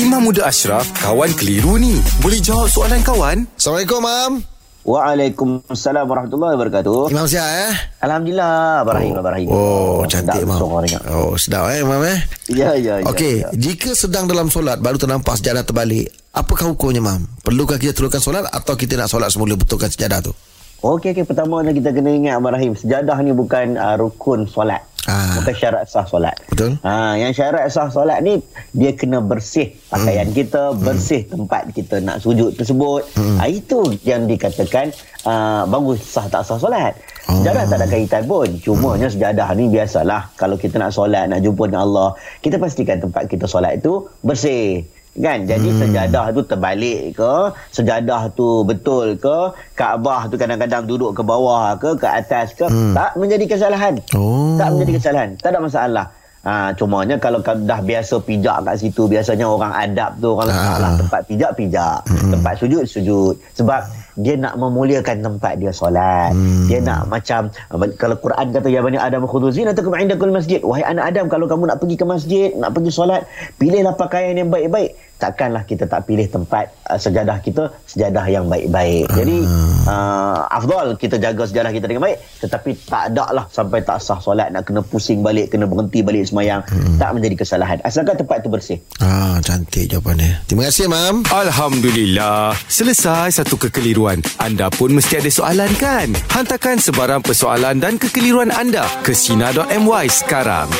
Imam Muda Ashraf, kawan keliru ni. Boleh jawab soalan kawan? Assalamualaikum, Mam. Waalaikumsalam warahmatullahi wabarakatuh. Imam sihat eh? Alhamdulillah, Barahim, oh. Barahim. Oh, cantik, Mam. Mam. Oh, sedap eh, Mam eh? Ya, ya, ya. Okey, ya. jika sedang dalam solat baru ternampak sejadah terbalik, apakah hukumnya, Mam? Perlukah kita teruskan solat atau kita nak solat semula betulkan sejadah tu? Okey, okey. Pertama kita kena ingat, Barahim. Sejadah ni bukan uh, rukun solat. Ah. Bukan syarat sah solat. Betul. Ha, yang syarat sah solat ni, dia kena bersih pakaian Hmm. kita, bersih tempat kita nak sujud tersebut. Hmm. Ha, itu yang dikatakan uh, bagus sah tak sah solat. Oh. Sejadah tak ada kaitan pun. Cumanya sejadah ni biasalah. Kalau kita nak solat, nak jumpa dengan Allah, kita pastikan tempat kita solat itu bersih. Kan? Jadi hmm. sejadah tu terbalik ke, sejadah tu betul ke, Kaabah tu kadang-kadang duduk ke bawah ke, ke atas ke, hmm. tak menjadi kesalahan. Oh. Tak menjadi kesalahan. Tak ada masalah. Ha, cumanya kalau dah biasa pijak kat situ, biasanya orang adab tu orang letak lah Ah. tempat pijak, pijak. Hmm. Tempat sujud, sujud. Sebab dia nak memuliakan tempat dia solat. Hmm. Dia nak macam, kalau Quran kata, Ya Bani Adam khudu zinatakum inda masjid. Wahai anak Adam, kalau kamu nak pergi ke masjid, nak pergi solat, pilihlah pakaian yang baik-baik. Takkanlah kita tak pilih tempat uh, sejadah kita, sejadah yang baik-baik. Jadi, uh, afdal kita jaga sejadah kita dengan baik. Tetapi tak ada lah sampai tak sah solat, nak kena pusing balik, kena berhenti balik semayang. Tak menjadi kesalahan. Asalkan tempat itu bersih. Ah, cantik jawapannya. Terima kasih, Mam. Alhamdulillah. Selesai satu kekeliruan. Anda pun mesti ada soalan kan? Hantarkan sebarang persoalan dan kekeliruan anda ke Sina.my sekarang.